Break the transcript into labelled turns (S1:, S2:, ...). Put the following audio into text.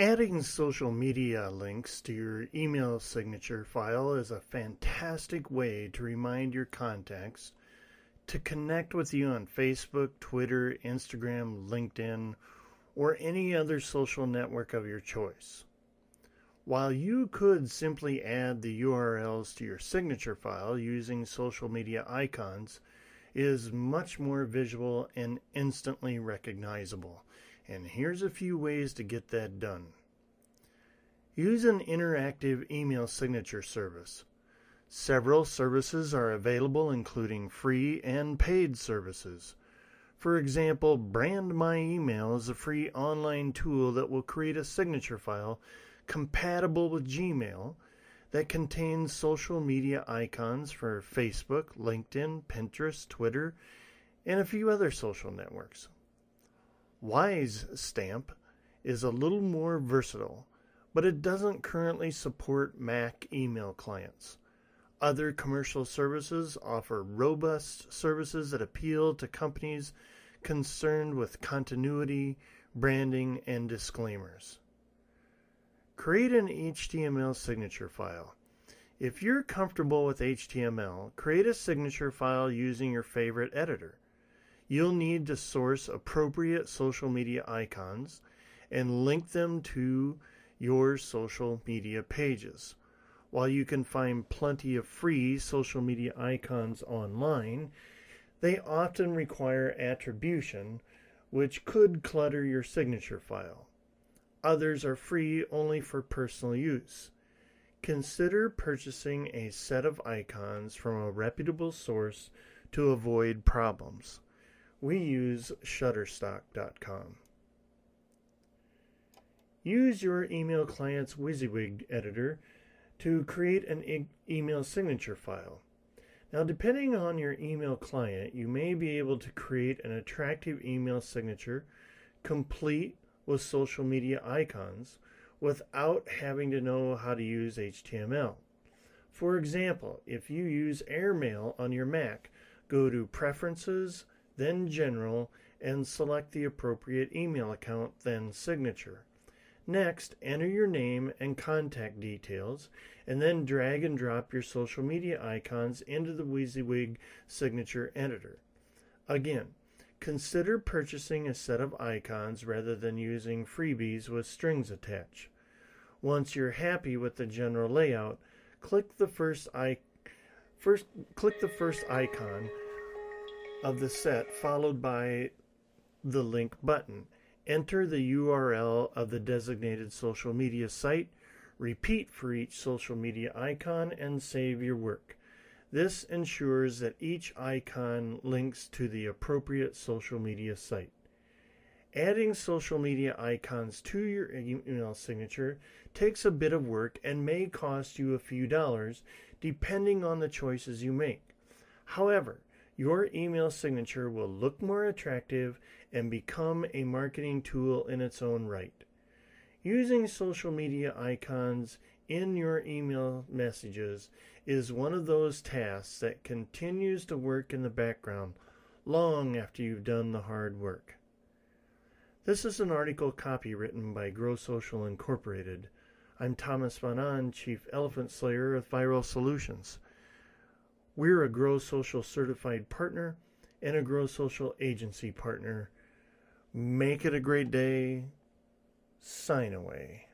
S1: Adding social media links to your email signature file is a fantastic way to remind your contacts to connect with you on Facebook, Twitter, Instagram, LinkedIn, or any other social network of your choice. While you could simply add the URLs to your signature file using social media icons, is much more visual and instantly recognizable and here's a few ways to get that done. Use an interactive email signature service. Several services are available, including free and paid services. For example, Brand My Email is a free online tool that will create a signature file compatible with Gmail that contains social media icons for Facebook, LinkedIn, Pinterest, Twitter, and a few other social networks. WiseStamp is a little more versatile, but it doesn't currently support Mac email clients. Other commercial services offer robust services that appeal to companies concerned with continuity, branding, and disclaimers. Create an HTML signature file. If you're comfortable with HTML, create a signature file using your favorite editor. You'll need to source appropriate social media icons and link them to your social media pages. While you can find plenty of free social media icons online, they often require attribution, which could clutter your signature file. Others are free only for personal use. Consider purchasing a set of icons from a reputable source to avoid problems. We use Shutterstock.com. Use your email client's WYSIWYG editor to create an e- email signature file. Now, depending on your email client, you may be able to create an attractive email signature complete with social media icons without having to know how to use HTML. For example, if you use AirMail on your Mac, go to Preferences, then General, and select the appropriate email account, then Signature. Next, enter your name and contact details, and then drag and drop your social media icons into the WYSIWYG signature editor. Again, consider purchasing a set of icons rather than using freebies with strings attached. Once you're happy with the general layout, click the first, I- first click the first icon of the set followed by the link button. Enter the URL of the designated social media site, repeat for each social media icon, and save your work. This ensures that each icon links to the appropriate social media site. Adding social media icons to your email signature takes a bit of work and may cost you a few dollars depending on the choices you make. However, your email signature will look more attractive and become a marketing tool in its own right. Using social media icons in your email messages is one of those tasks that continues to work in the background long after you've done the hard work. This is an article copywritten by Grow Social Incorporated. I'm Thomas Van On, Chief Elephant Slayer of Viral Solutions. We're a Grow Social certified partner and a Grow Social agency partner. Make it a great day. Sign away.